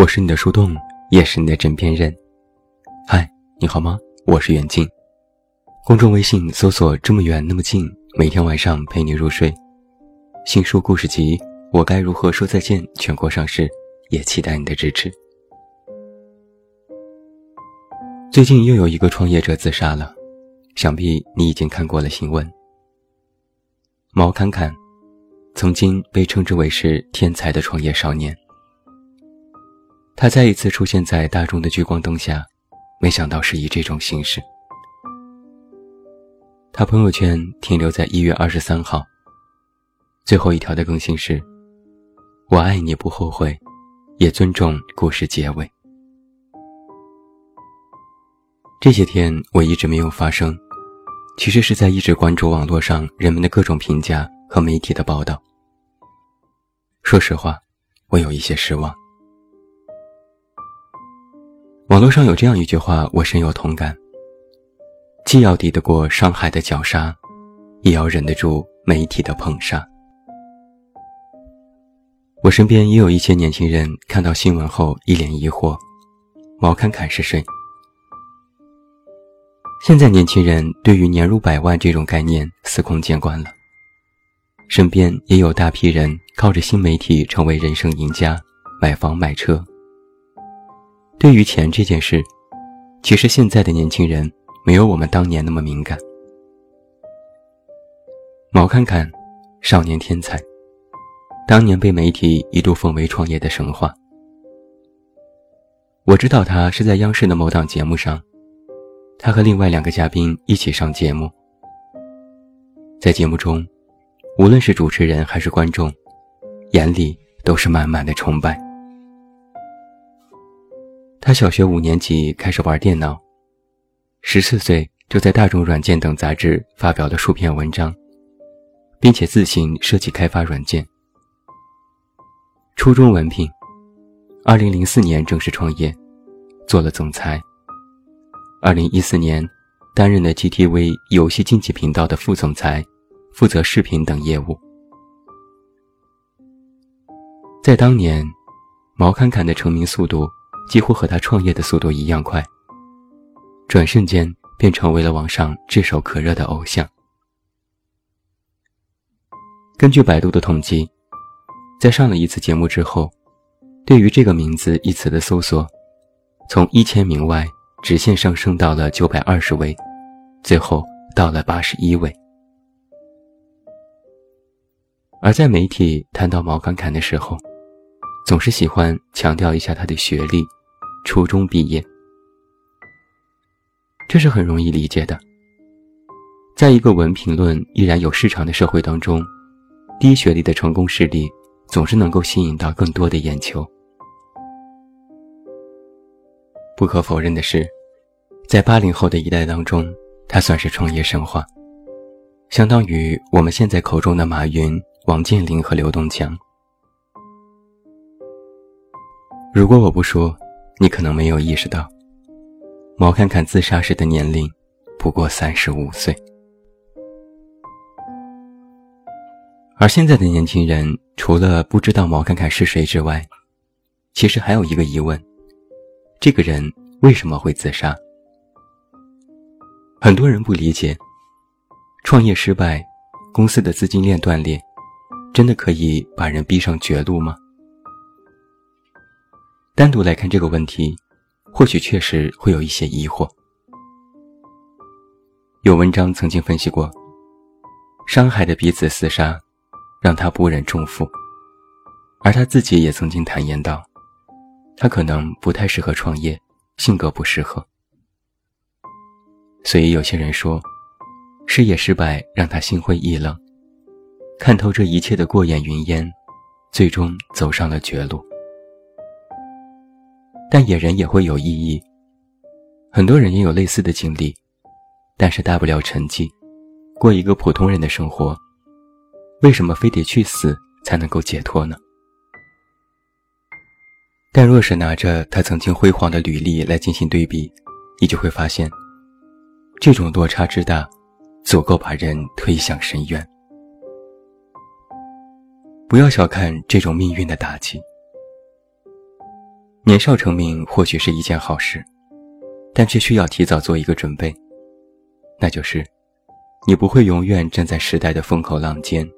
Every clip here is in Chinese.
我是你的树洞，也是你的枕边人。嗨，你好吗？我是远近。公众微信搜索“这么远那么近”，每天晚上陪你入睡。新书故事集《我该如何说再见》全国上市，也期待你的支持。最近又有一个创业者自杀了，想必你已经看过了新闻。毛侃侃，曾经被称之为是天才的创业少年。他再一次出现在大众的聚光灯下，没想到是以这种形式。他朋友圈停留在一月二十三号，最后一条的更新是：“我爱你不后悔，也尊重故事结尾。”这些天我一直没有发声，其实是在一直关注网络上人们的各种评价和媒体的报道。说实话，我有一些失望。网络上有这样一句话，我深有同感：既要抵得过伤害的绞杀，也要忍得住媒体的捧杀。我身边也有一些年轻人看到新闻后一脸疑惑：“毛侃侃是谁？”现在年轻人对于年入百万这种概念司空见惯了，身边也有大批人靠着新媒体成为人生赢家，买房买车。对于钱这件事，其实现在的年轻人没有我们当年那么敏感。毛侃侃，少年天才，当年被媒体一度奉为创业的神话。我知道他是在央视的某档节目上，他和另外两个嘉宾一起上节目，在节目中，无论是主持人还是观众，眼里都是满满的崇拜。他小学五年级开始玩电脑，十四岁就在大众软件等杂志发表了数篇文章，并且自行设计开发软件。初中文凭，二零零四年正式创业，做了总裁。二零一四年，担任了 GTV 游戏竞技频道的副总裁，负责视频等业务。在当年，毛侃侃的成名速度。几乎和他创业的速度一样快，转瞬间便成为了网上炙手可热的偶像。根据百度的统计，在上了一次节目之后，对于这个名字一词的搜索，从一千名外直线上升到了九百二十位，最后到了八十一位。而在媒体谈到毛侃侃的时候，总是喜欢强调一下他的学历。初中毕业，这是很容易理解的。在一个文评论依然有市场的社会当中，低学历的成功势力总是能够吸引到更多的眼球。不可否认的是，在八零后的一代当中，他算是创业神话，相当于我们现在口中的马云、王健林和刘东强。如果我不说。你可能没有意识到，毛侃侃自杀时的年龄不过三十五岁，而现在的年轻人除了不知道毛侃侃是谁之外，其实还有一个疑问：这个人为什么会自杀？很多人不理解，创业失败，公司的资金链断裂，真的可以把人逼上绝路吗？单独来看这个问题，或许确实会有一些疑惑。有文章曾经分析过，伤害的彼此厮杀，让他不忍重负，而他自己也曾经坦言道，他可能不太适合创业，性格不适合。所以有些人说，事业失败让他心灰意冷，看透这一切的过眼云烟，最终走上了绝路。但野人也会有意义，很多人也有类似的经历，但是大不了沉寂，过一个普通人的生活。为什么非得去死才能够解脱呢？但若是拿着他曾经辉煌的履历来进行对比，你就会发现，这种落差之大，足够把人推向深渊。不要小看这种命运的打击。年少成名或许是一件好事，但却需要提早做一个准备，那就是，你不会永远站在时代的风口浪尖，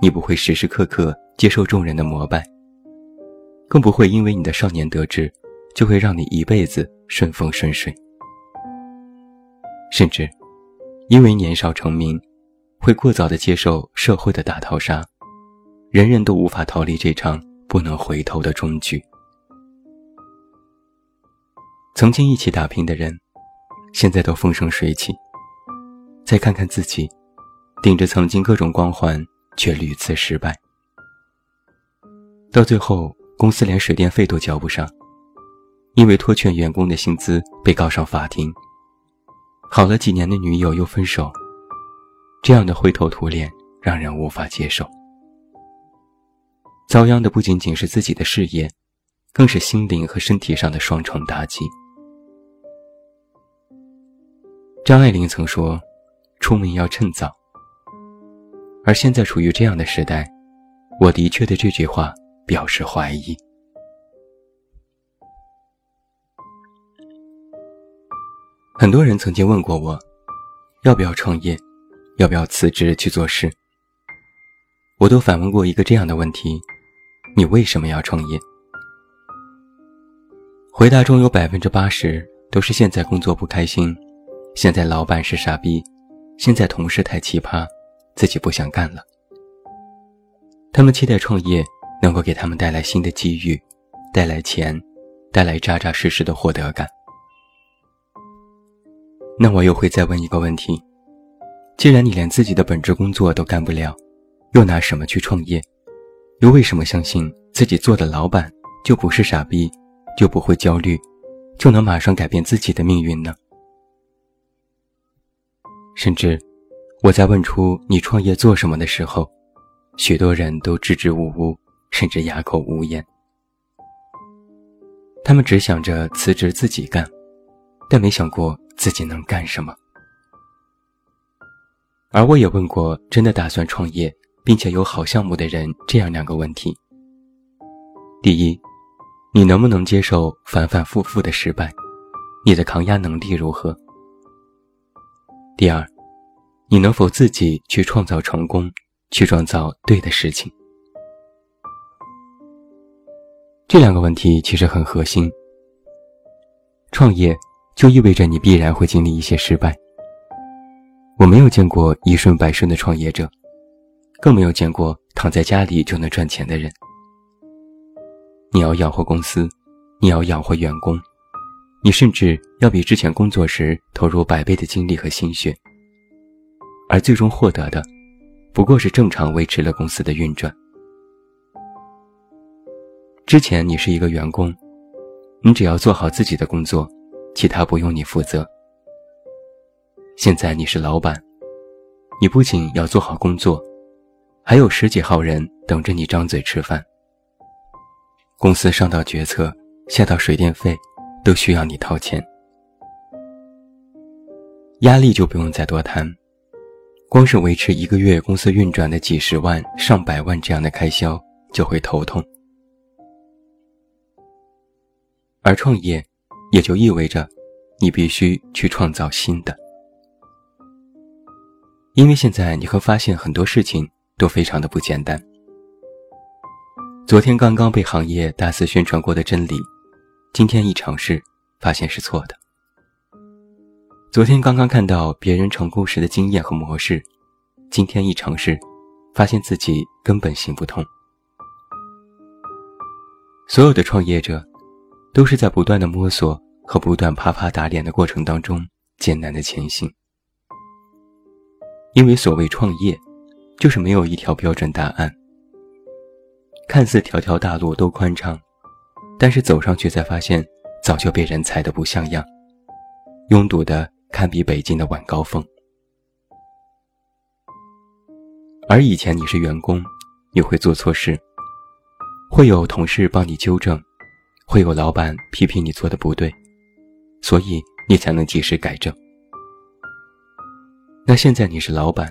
你不会时时刻刻接受众人的膜拜，更不会因为你的少年得志，就会让你一辈子顺风顺水，甚至，因为年少成名，会过早的接受社会的大逃杀，人人都无法逃离这场不能回头的终局。曾经一起打拼的人，现在都风生水起。再看看自己，顶着曾经各种光环，却屡次失败。到最后，公司连水电费都交不上，因为拖欠员工的薪资被告上法庭。好了几年的女友又分手，这样的灰头土脸让人无法接受。遭殃的不仅仅是自己的事业，更是心灵和身体上的双重打击。张爱玲曾说：“出门要趁早。”而现在处于这样的时代，我的确对这句话表示怀疑。很多人曾经问过我，要不要创业，要不要辞职去做事。我都反问过一个这样的问题：你为什么要创业？回答中有百分之八十都是现在工作不开心。现在老板是傻逼，现在同事太奇葩，自己不想干了。他们期待创业能够给他们带来新的机遇，带来钱，带来扎扎实实的获得感。那我又会再问一个问题：既然你连自己的本职工作都干不了，又拿什么去创业？又为什么相信自己做的老板就不是傻逼，就不会焦虑，就能马上改变自己的命运呢？甚至，我在问出你创业做什么的时候，许多人都支支吾吾，甚至哑口无言。他们只想着辞职自己干，但没想过自己能干什么。而我也问过真的打算创业并且有好项目的人这样两个问题：第一，你能不能接受反反复复的失败？你的抗压能力如何？第二，你能否自己去创造成功，去创造对的事情？这两个问题其实很核心。创业就意味着你必然会经历一些失败。我没有见过一顺百顺的创业者，更没有见过躺在家里就能赚钱的人。你要养活公司，你要养活员工。你甚至要比之前工作时投入百倍的精力和心血，而最终获得的，不过是正常维持了公司的运转。之前你是一个员工，你只要做好自己的工作，其他不用你负责。现在你是老板，你不仅要做好工作，还有十几号人等着你张嘴吃饭。公司上到决策，下到水电费。都需要你掏钱，压力就不用再多谈，光是维持一个月公司运转的几十万、上百万这样的开销就会头痛。而创业，也就意味着你必须去创造新的，因为现在你会发现很多事情都非常的不简单。昨天刚刚被行业大肆宣传过的真理。今天一尝试，发现是错的。昨天刚刚看到别人成功时的经验和模式，今天一尝试，发现自己根本行不通。所有的创业者，都是在不断的摸索和不断啪啪打脸的过程当中艰难的前行。因为所谓创业，就是没有一条标准答案。看似条条大路都宽敞。但是走上去才发现，早就被人踩得不像样，拥堵的堪比北京的晚高峰。而以前你是员工，你会做错事，会有同事帮你纠正，会有老板批评你做的不对，所以你才能及时改正。那现在你是老板，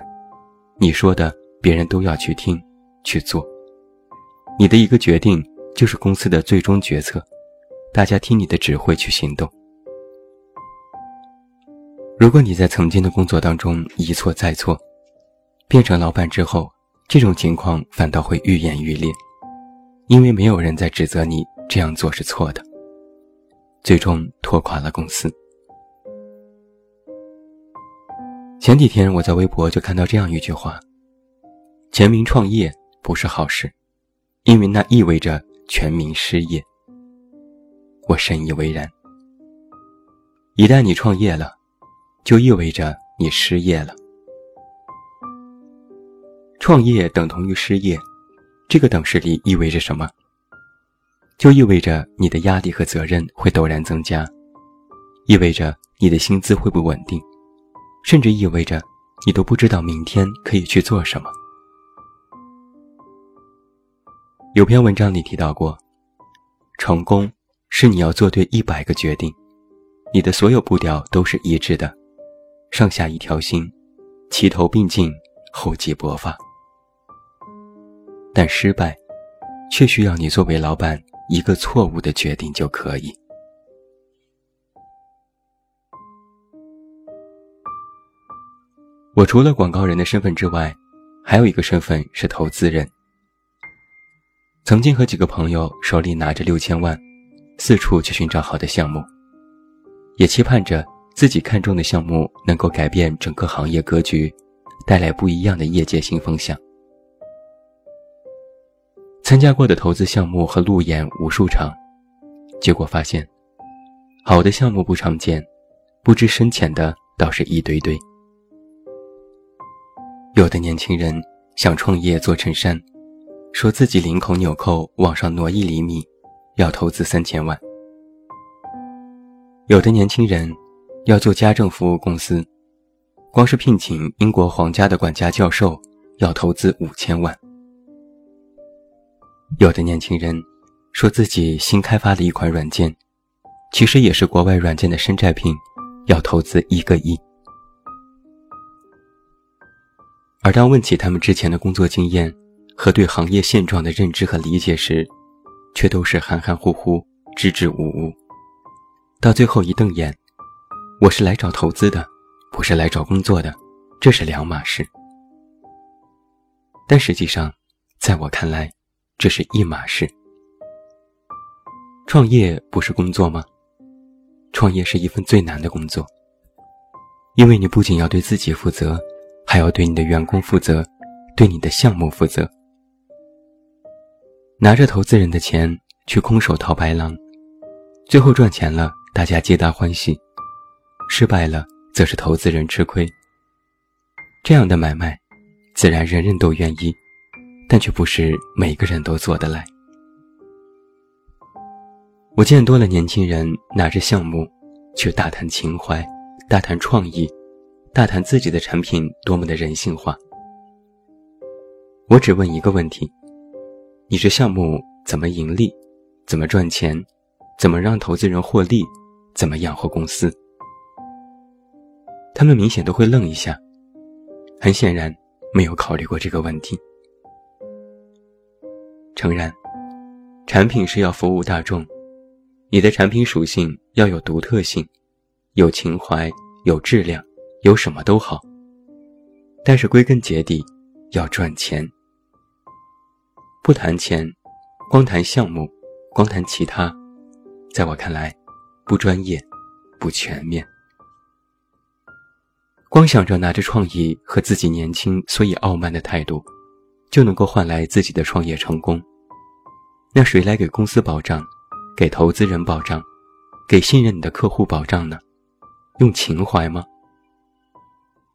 你说的别人都要去听去做，你的一个决定。就是公司的最终决策，大家听你的指挥去行动。如果你在曾经的工作当中一错再错，变成老板之后，这种情况反倒会愈演愈烈，因为没有人在指责你这样做是错的，最终拖垮了公司。前几天我在微博就看到这样一句话：“全民创业不是好事，因为那意味着全民失业。”我深以为然。一旦你创业了，就意味着你失业了。创业等同于失业，这个等式里意味着什么？就意味着你的压力和责任会陡然增加，意味着你的薪资会不稳定，甚至意味着你都不知道明天可以去做什么。有篇文章里提到过，成功是你要做对一百个决定，你的所有步调都是一致的。上下一条心，齐头并进，厚积薄发。但失败，却需要你作为老板一个错误的决定就可以。我除了广告人的身份之外，还有一个身份是投资人。曾经和几个朋友手里拿着六千万，四处去寻找好的项目，也期盼着。自己看中的项目能够改变整个行业格局，带来不一样的业界新风向。参加过的投资项目和路演无数场，结果发现，好的项目不常见，不知深浅的倒是一堆堆。有的年轻人想创业做衬衫，说自己领口纽扣往上挪一厘米，要投资三千万。有的年轻人。要做家政服务公司，光是聘请英国皇家的管家教授，要投资五千万。有的年轻人说自己新开发的一款软件，其实也是国外软件的山寨品，要投资一个亿。而当问起他们之前的工作经验和对行业现状的认知和理解时，却都是含含糊糊、支支吾吾，到最后一瞪眼。我是来找投资的，不是来找工作的，这是两码事。但实际上，在我看来，这是一码事。创业不是工作吗？创业是一份最难的工作，因为你不仅要对自己负责，还要对你的员工负责，对你的项目负责。拿着投资人的钱去空手套白狼，最后赚钱了，大家皆大欢喜。失败了，则是投资人吃亏。这样的买卖，自然人人都愿意，但却不是每个人都做得来。我见多了年轻人拿着项目，去大谈情怀，大谈创意，大谈自己的产品多么的人性化。我只问一个问题：你这项目怎么盈利？怎么赚钱？怎么让投资人获利？怎么养活公司？他们明显都会愣一下，很显然没有考虑过这个问题。诚然，产品是要服务大众，你的产品属性要有独特性，有情怀，有质量，有什么都好。但是归根结底，要赚钱。不谈钱，光谈项目，光谈其他，在我看来，不专业，不全面。光想着拿着创意和自己年轻所以傲慢的态度，就能够换来自己的创业成功，那谁来给公司保障，给投资人保障，给信任你的客户保障呢？用情怀吗？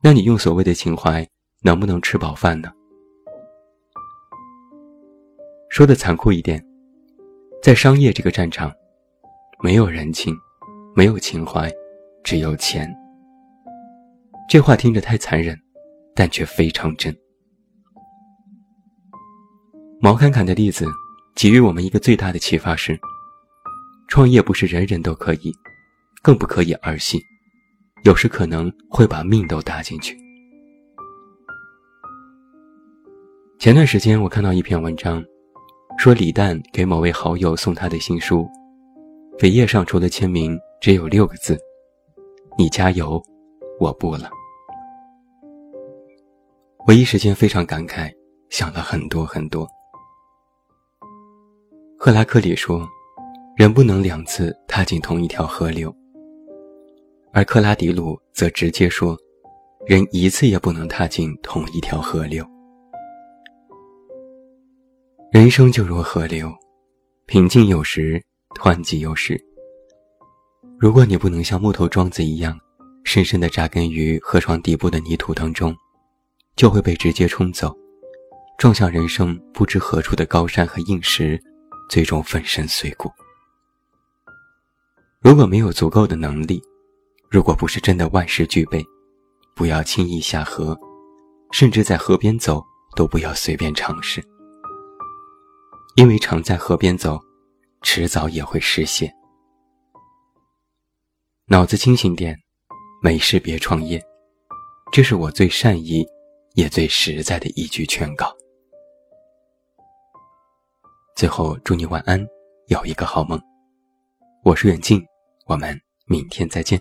那你用所谓的情怀，能不能吃饱饭呢？说的残酷一点，在商业这个战场，没有人情，没有情怀，只有钱。这话听着太残忍，但却非常真。毛侃侃的例子给予我们一个最大的启发是：创业不是人人都可以，更不可以儿戏，有时可能会把命都搭进去。前段时间我看到一篇文章，说李诞给某位好友送他的新书，扉页上除了签名，只有六个字：“你加油，我不了。”我一时间非常感慨，想了很多很多。赫拉克里说：“人不能两次踏进同一条河流。”而克拉迪鲁则直接说：“人一次也不能踏进同一条河流。”人生就如河流，平静有时，湍急有时。如果你不能像木头桩子一样，深深地扎根于河床底部的泥土当中，就会被直接冲走，撞向人生不知何处的高山和硬石，最终粉身碎骨。如果没有足够的能力，如果不是真的万事俱备，不要轻易下河，甚至在河边走都不要随便尝试。因为常在河边走，迟早也会失陷。脑子清醒点，没事别创业，这是我最善意也最实在的一句劝告。最后，祝你晚安，有一个好梦。我是远近，我们明天再见。